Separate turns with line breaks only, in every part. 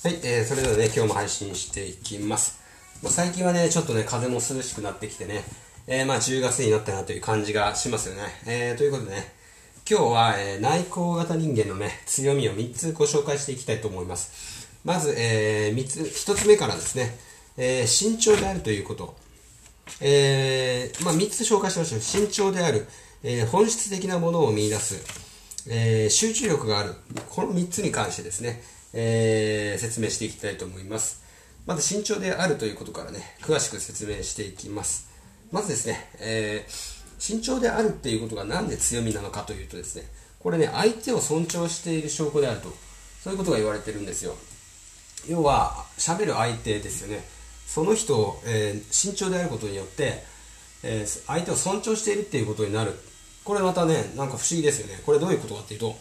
はい、えー、それではね、今日も配信していきます。まあ、最近はね、ちょっとね、風も涼しくなってきてね、えー、まあ10月になったなという感じがしますよね。えー、ということでね、今日は、えー、内向型人間のね、強みを3つご紹介していきたいと思います。まず、えー、3つ、1つ目からですね、えー、慎重であるということ。えー、まあ3つ紹介しましょう。慎重である、えー、本質的なものを見出す、えー、集中力がある。この3つに関してですね、えー、説明していきたいと思います。まず慎重であるということからね、詳しく説明していきます。まずですね、えー、慎重であるっていうことが何で強みなのかというとですね、これね、相手を尊重している証拠であると、そういうことが言われてるんですよ。要は、喋る相手ですよね。その人を、えー、慎重であることによって、えー、相手を尊重しているっていうことになる。これまたね、なんか不思議ですよね。これどういうことかっていうと、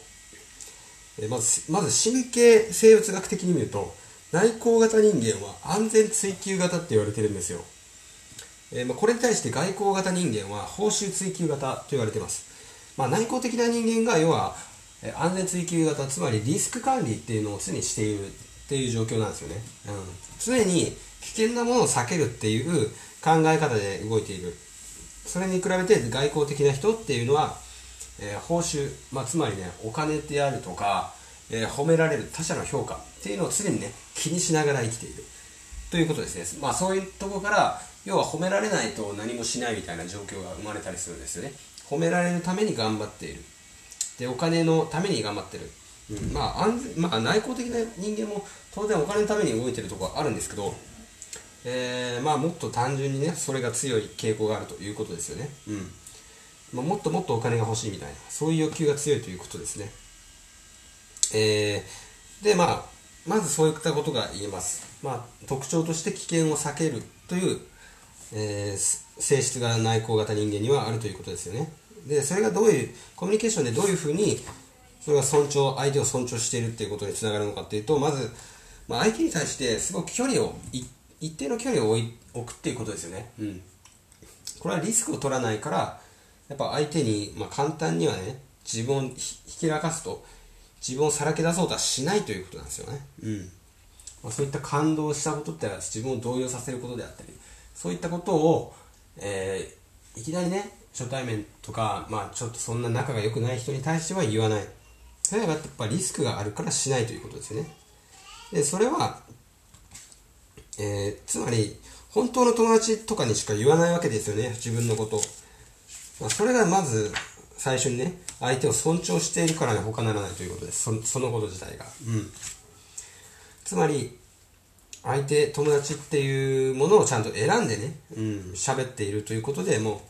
まず、まず神経生物学的に見ると、内向型人間は安全追求型って言われてるんですよ。え、ま、これに対して外交型人間は報酬追求型と言われてます。まあ、内向的な人間が要は、安全追求型、つまりリスク管理っていうのを常にしているっていう状況なんですよね。うん、常に危険なものを避けるっていう考え方で動いている。それに比べて外交的な人っていうのは、えー、報酬、まあ、つまりね、お金であるとか、えー、褒められる他者の評価っていうのを常にね、気にしながら生きている。ということですね。まあそういうとこから、要は褒められないと何もしないみたいな状況が生まれたりするんですよね。褒められるために頑張っている。で、お金のために頑張ってる。うん、まあ安全、まあ内向的な人間も当然お金のために動いてるとこはあるんですけど、えー、まあもっと単純にね、それが強い傾向があるということですよね。うん。まあ、もっともっとお金が欲しいみたいな、そういう欲求が強いということですね。えー、で、まあ、まずそういったことが言えます。まあ、特徴として危険を避けるという、えー、性質が内向型人間にはあるということですよね。で、それがどういう、コミュニケーションでどういうふうに、それが尊重、相手を尊重しているっていうことにつながるのかっていうと、まず、まあ、相手に対してすごく距離を、一定の距離を置くっていうことですよね。うん。これはリスクを取らないから、やっぱ相手に、まあ、簡単にはね、自分をひきらかすと、自分をさらけ出そうとはしないということなんですよね。うん。まあ、そういった感動したことってのは自分を動揺させることであったり、そういったことを、えー、いきなりね、初対面とか、まあちょっとそんな仲が良くない人に対しては言わない。それはやっぱリスクがあるからしないということですよね。で、それは、えー、つまり、本当の友達とかにしか言わないわけですよね、自分のことを。まあ、それがまず最初にね、相手を尊重しているからに他ならないということです。そそのこと自体が。うん。つまり、相手、友達っていうものをちゃんと選んでね、うん、喋っているということでも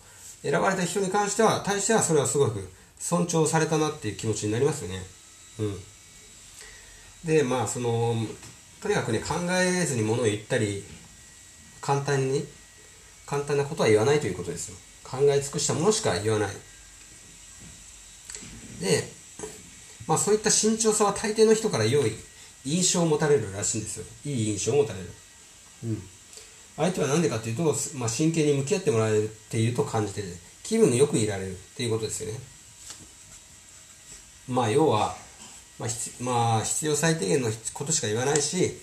う、選ばれた人に関しては、対してはそれはすごく尊重されたなっていう気持ちになりますよね。うん。で、まあ、その、とにかくね、考えずに物を言ったり、簡単にね、簡単なことは言わないということですよ。考え尽くしたものしか言わない。で、まあそういった慎重さは大抵の人から良い印象を持たれるらしいんですよ。いい印象を持たれる。うん。相手は何でかっていうと、まあ、真剣に向き合ってもらえていると感じて気分よくいられるっていうことですよね。まあ要は、まあ、まあ、必要最低限のことしか言わないし、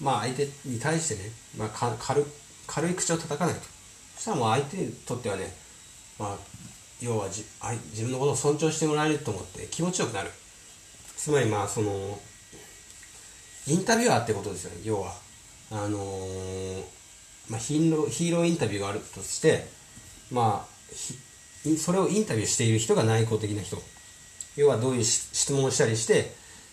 まあ相手に対してね、まあ、軽軽い口を叩かないと。したらもう相手にとってはね、まあ、要はじ自分のことを尊重してもらえると思って気持ちよくなる。つまりまあその、インタビュアーってことですよね、要は。あのー、まあヒーロー、ヒーローインタビューがあるとして、まあ、それをインタビューしている人が内向的な人。要はどういう質問をしたりして、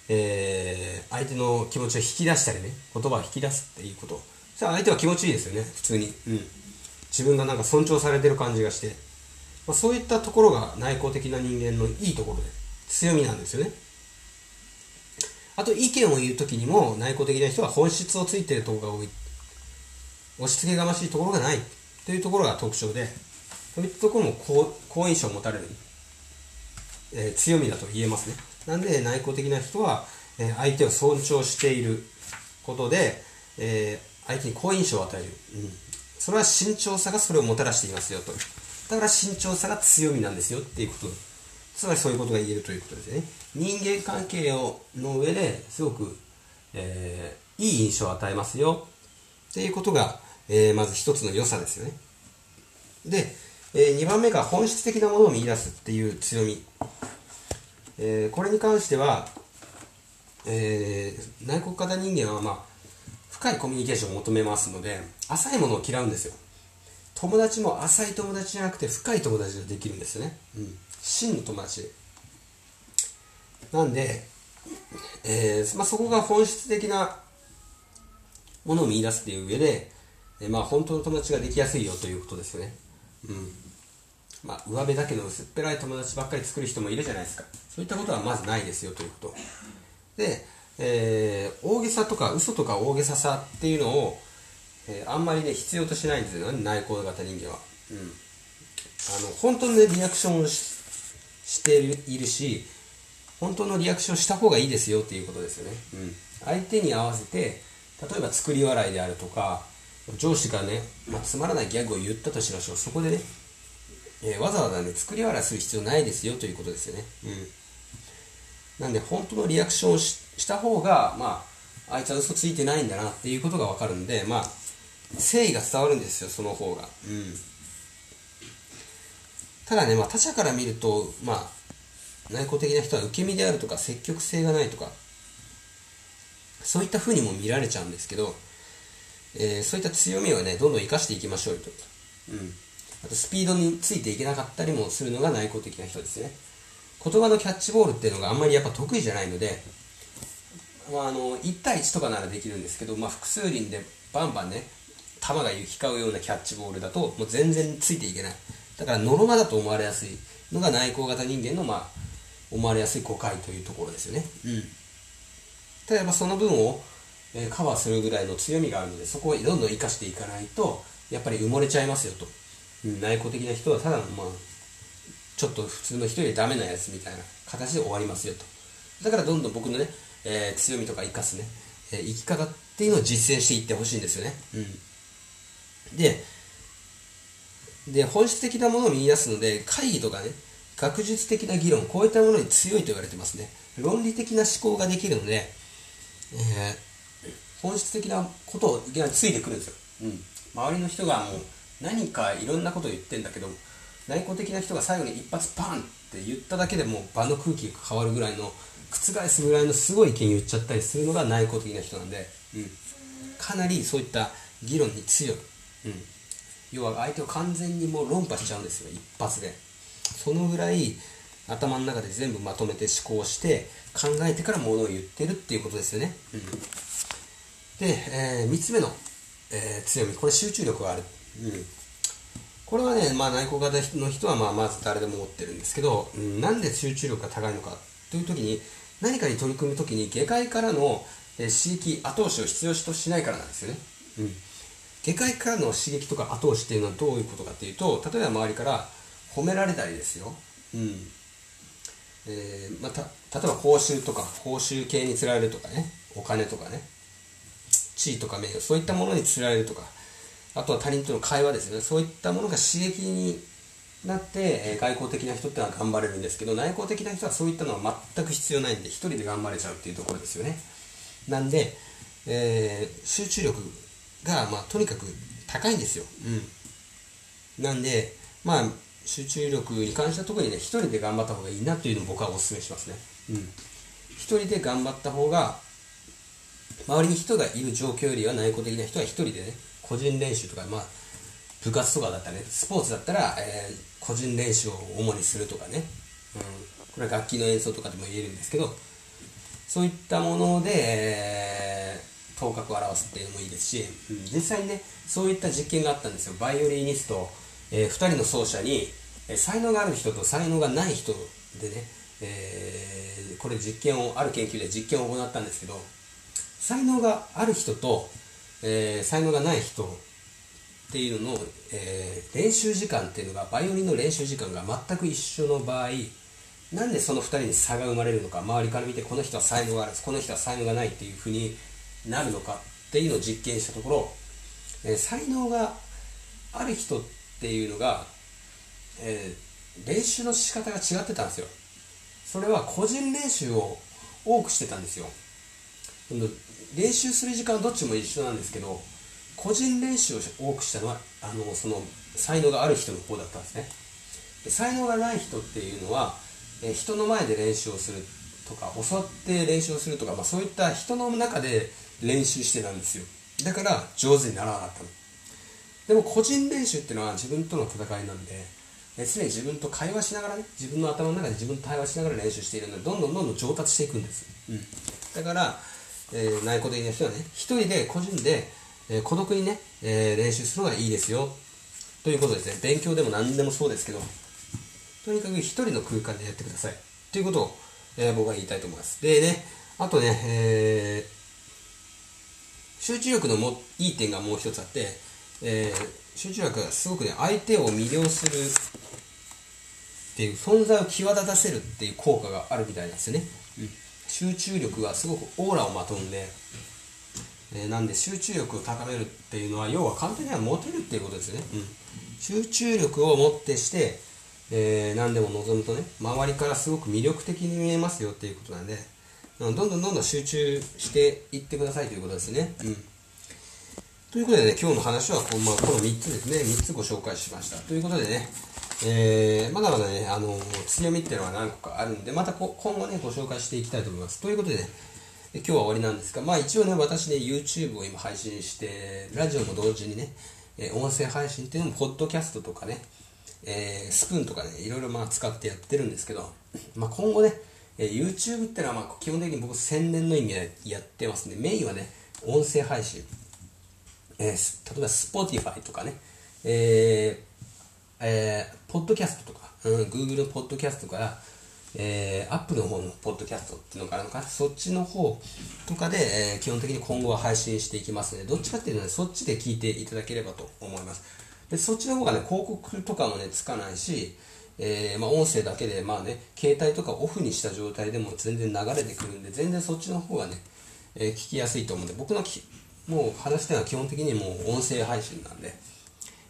えー、相手の気持ちを引き出したりね、言葉を引き出すっていうこと。そ相手は気持ちいいですよね、普通に。うん。自分がなんか尊重されてる感じがして。まあ、そういったところが内向的な人間のいいところで、強みなんですよね。あと、意見を言うときにも内向的な人は本質をついてるところが多い。押し付けがましいところがないというところが特徴で、そういったところも好好印象を持たれる、えー、強みだと言えますね。なんで内向的な人は、えー、相手を尊重していることで、えー、相手に好印象を与える。うん。それは慎重さがそれをもたらしていますよと。だから慎重さが強みなんですよっていうこと。つまりそういうことが言えるということですね。人間関係をの上ですごくえー、いい印象を与えますよっていうことが、えー、まず一つの良さですよねで、えー、2番目が本質的なものを見出すっていう強み、えー、これに関しては、えー、内国型人間は、まあ、深いコミュニケーションを求めますので浅いものを嫌うんですよ友達も浅い友達じゃなくて深い友達ができるんですよね、うん、真の友達なんで、えーまあ、そこが本質的なものを見出すっていう上で、えー、まあ、本当の友達ができやすいよということですよね。うんまあ、上辺だけの薄っぺらい友達ばっかり作る人もいるじゃないですか。そういったことはまずないですよということ。で、えー、大げさとか嘘とか大げささっていうのを、えー、あんまりね、必要としないんですよね、内向型人間は。うん。あの、本当のね、リアクションをしているし、本当のリアクションした方がいいですよっていうことですよね。うん。相手に合わせて、例えば作り笑いであるとか、上司がね、まあ、つまらないギャグを言ったとしましょう。そこでね、えー、わざわざね、作り笑いする必要ないですよということですよね。うん。なんで、本当のリアクションをした方が、まあ、あいつは嘘ついてないんだなっていうことがわかるんで、まあ、誠意が伝わるんですよ、その方が。うん。ただね、まあ、他者から見ると、まあ、内向的な人は受け身であるとか積極性がないとかそういった風にも見られちゃうんですけど、えー、そういった強みをねどんどん生かしていきましょうと、うん、あとスピードについていけなかったりもするのが内向的な人ですね言葉のキャッチボールっていうのがあんまりやっぱ得意じゃないので、まあ、あの1対1とかならできるんですけど、まあ、複数人でバンバンね球が行き交うようなキャッチボールだともう全然ついていけないだからノロマだと思われやすいのが内向型人間のまあ思われやすい誤解というところですよね。うん。ただやっぱその分を、えー、カバーするぐらいの強みがあるので、そこをどんどん生かしていかないと、やっぱり埋もれちゃいますよと。うん、内向的な人はただの、まあ、ちょっと普通の人よりダメなやつみたいな形で終わりますよと。だからどんどん僕のね、えー、強みとか生かすね、えー、生き方っていうのを実践していってほしいんですよね。うん。で、で、本質的なものを見出すので、会議とかね、学術的な議論、こういったものに強いと言われてますね。論理的な思考ができるので、えー、本質的なことをいきなりついてくるんですよ。うん。周りの人がもう何かいろんなことを言ってんだけど、内向的な人が最後に一発パンって言っただけでもう場の空気が変わるぐらいの、覆すぐらいのすごい意見言っちゃったりするのが内向的な人なんで、うん。かなりそういった議論に強い。うん。要は相手を完全にもう論破しちゃうんですよ、一発で。そのぐらい頭の中で全部まとめて思考して考えてからものを言ってるっていうことですよね。うん、で、えー、3つ目の、えー、強み、これ集中力がある。うん、これはね、まあ、内向型の人はまあまず誰でも持ってるんですけど、うん、なんで集中力が高いのかという時に何かに取り組む時に外界からの刺激後押しを必要としないからなんですよね。うん。外界からの刺激とか後押しっていうのはどういうことかっていうと例えば周りから褒められたりですよ。うん。えーまあ、た例えば報酬とか報酬系につられるとかね。お金とかね。地位とか名誉そういったものにつられるとか。あとは他人との会話ですねそういったものが刺激になって、え、外交的な人ってのは頑張れるんですけど内向的な人はそういったのは全く必要ないんで一人で頑張れちゃうっていうところですよねなんで、えー、集中力が、まあ、とにかく高いんですよ、うん、なんでまあ集中力に関しては特にね、一人で頑張った方がいいなというのを僕はお勧めしますね。うん。一人で頑張った方が、周りに人がいる状況よりは内向的な人は一人でね、個人練習とか、まあ、部活とかだったらね、スポーツだったら、えー、個人練習を主にするとかね、うん、これは楽器の演奏とかでも言えるんですけど、そういったもので、えー、頭角を表すっていうのもいいですし、うん、実際にね、そういった実験があったんですよ。バイオリニスト、えー、2人の奏者に、え才能がある人と才能がない人でね、えー、これ実験をある研究で実験を行ったんですけど才能がある人と、えー、才能がない人っていうのの、えー、練習時間っていうのがバイオリンの練習時間が全く一緒の場合なんでその2人に差が生まれるのか周りから見てこの人は才能があるこの人は才能がないっていうふうになるのかっていうのを実験したところ、え才能がある人っていうのがえー、練習の仕方が違ってたんですよ。それは個人練習を多くしてたんですよ。練習する時間はどっちも一緒なんですけど個人練習を多くしたのはあのその才能がある人の方だったんですね。で才能がない人っていうのは、え人の前で練習をするとか教わって練習をするとか、まあ、そういった人の中で練習してたんですよ。だから上手にならなかったの。でも個人練習っていうのは自分との戦いなんで常に自分と会話しながらね自分の頭の中で自分と対話しながら練習しているのでどんどんどんどん上達していくんです、うん、だから、えー、内向的な人はね一人で個人で、えー、孤独にね、えー、練習するのがいいですよ。ということですね。勉強でも何でもそうですけどとにかく一人の空間でやってください。ということを、えー、僕は言いたいと思います。でねあとね、えー、集中力のもいい点がもう一つあって、えー、集中力がすごくね相手を魅了するっていう存在を際立たせるっていう効果があるみたいなんですよね、うん、集中力がすごくオーラをまとうんで、えー、なんで集中力を高めるっていうのは要は簡単にはモテるっていうことですよね、うん、集中力をもってして、えー、何でも望むとね周りからすごく魅力的に見えますよっていうことなんでどんどんどんどん集中していってくださいということですね、うん。ということでね、今日の話はこの,、まあ、この3つですね、3つご紹介しました。ということでね、えー、まだまだね、あの強みっていうのは何個かあるんで、また今後ね、ご紹介していきたいと思います。ということでね、今日は終わりなんですが、まあ一応ね、私ね、YouTube を今配信して、ラジオも同時にね、え音声配信っていうのも、ポッドキャストとかね、えー、スプーンとかね、いろいろまあ使ってやってるんですけど、まあ今後ね、えー、YouTube ってのはまあ基本的に僕宣伝の意味でやってますね。メインはね、音声配信。えー、例えば Spotify とかね、えー、えー、ポッドキャストとか、うん、Google のポッドキャストから、えー、Apple の方のポッドキャストっていうのがあるのかな、そっちの方とかで、えー、基本的に今後は配信していきますので、どっちかっていうとね、そっちで聞いていただければと思います。で、そっちの方がね、広告とかもね、つかないし、えー、まあ、音声だけで、まあね、携帯とかオフにした状態でも全然流れてくるんで、全然そっちの方がね、えー、聞きやすいと思うんで、僕のきもう話してるのは基本的にもう音声配信なんで、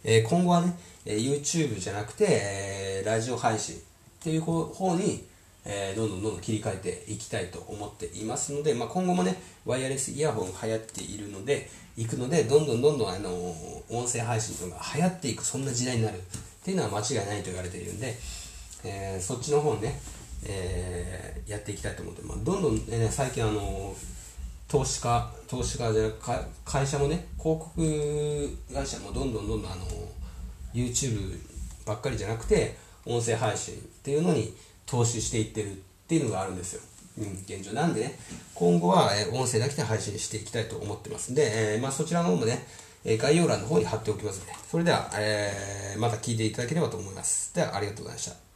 え、今後はね、え YouTube じゃなくて、えラジオ配信っていう方に、えどんどんどんどん切り替えていきたいと思っていますので、まあ、今後もね、ワイヤレスイヤホンが流行っているので、行くので、どんどんどんどん、あの音声配信というのが流行っていく、そんな時代になるっていうのは間違いないと言われているんで、えー、そっちの方ね、えー、やっていきたいと思って、まあ、どんどん、ね、最近あの投資家投資家じゃなく会社もね広告会社もどんどんどんどんあの YouTube ばっかりじゃなくて音声配信っていうのに投資していってるっていうのがあるんですよ、うん、現状。なんでね今後は、え音声だけで配信していきたいと思ってますんで、えー、まあ、そちらの方もね概要欄の方に貼っておきますのでそれでは、えー、また聞いていただければと思います。ではありがとうございました。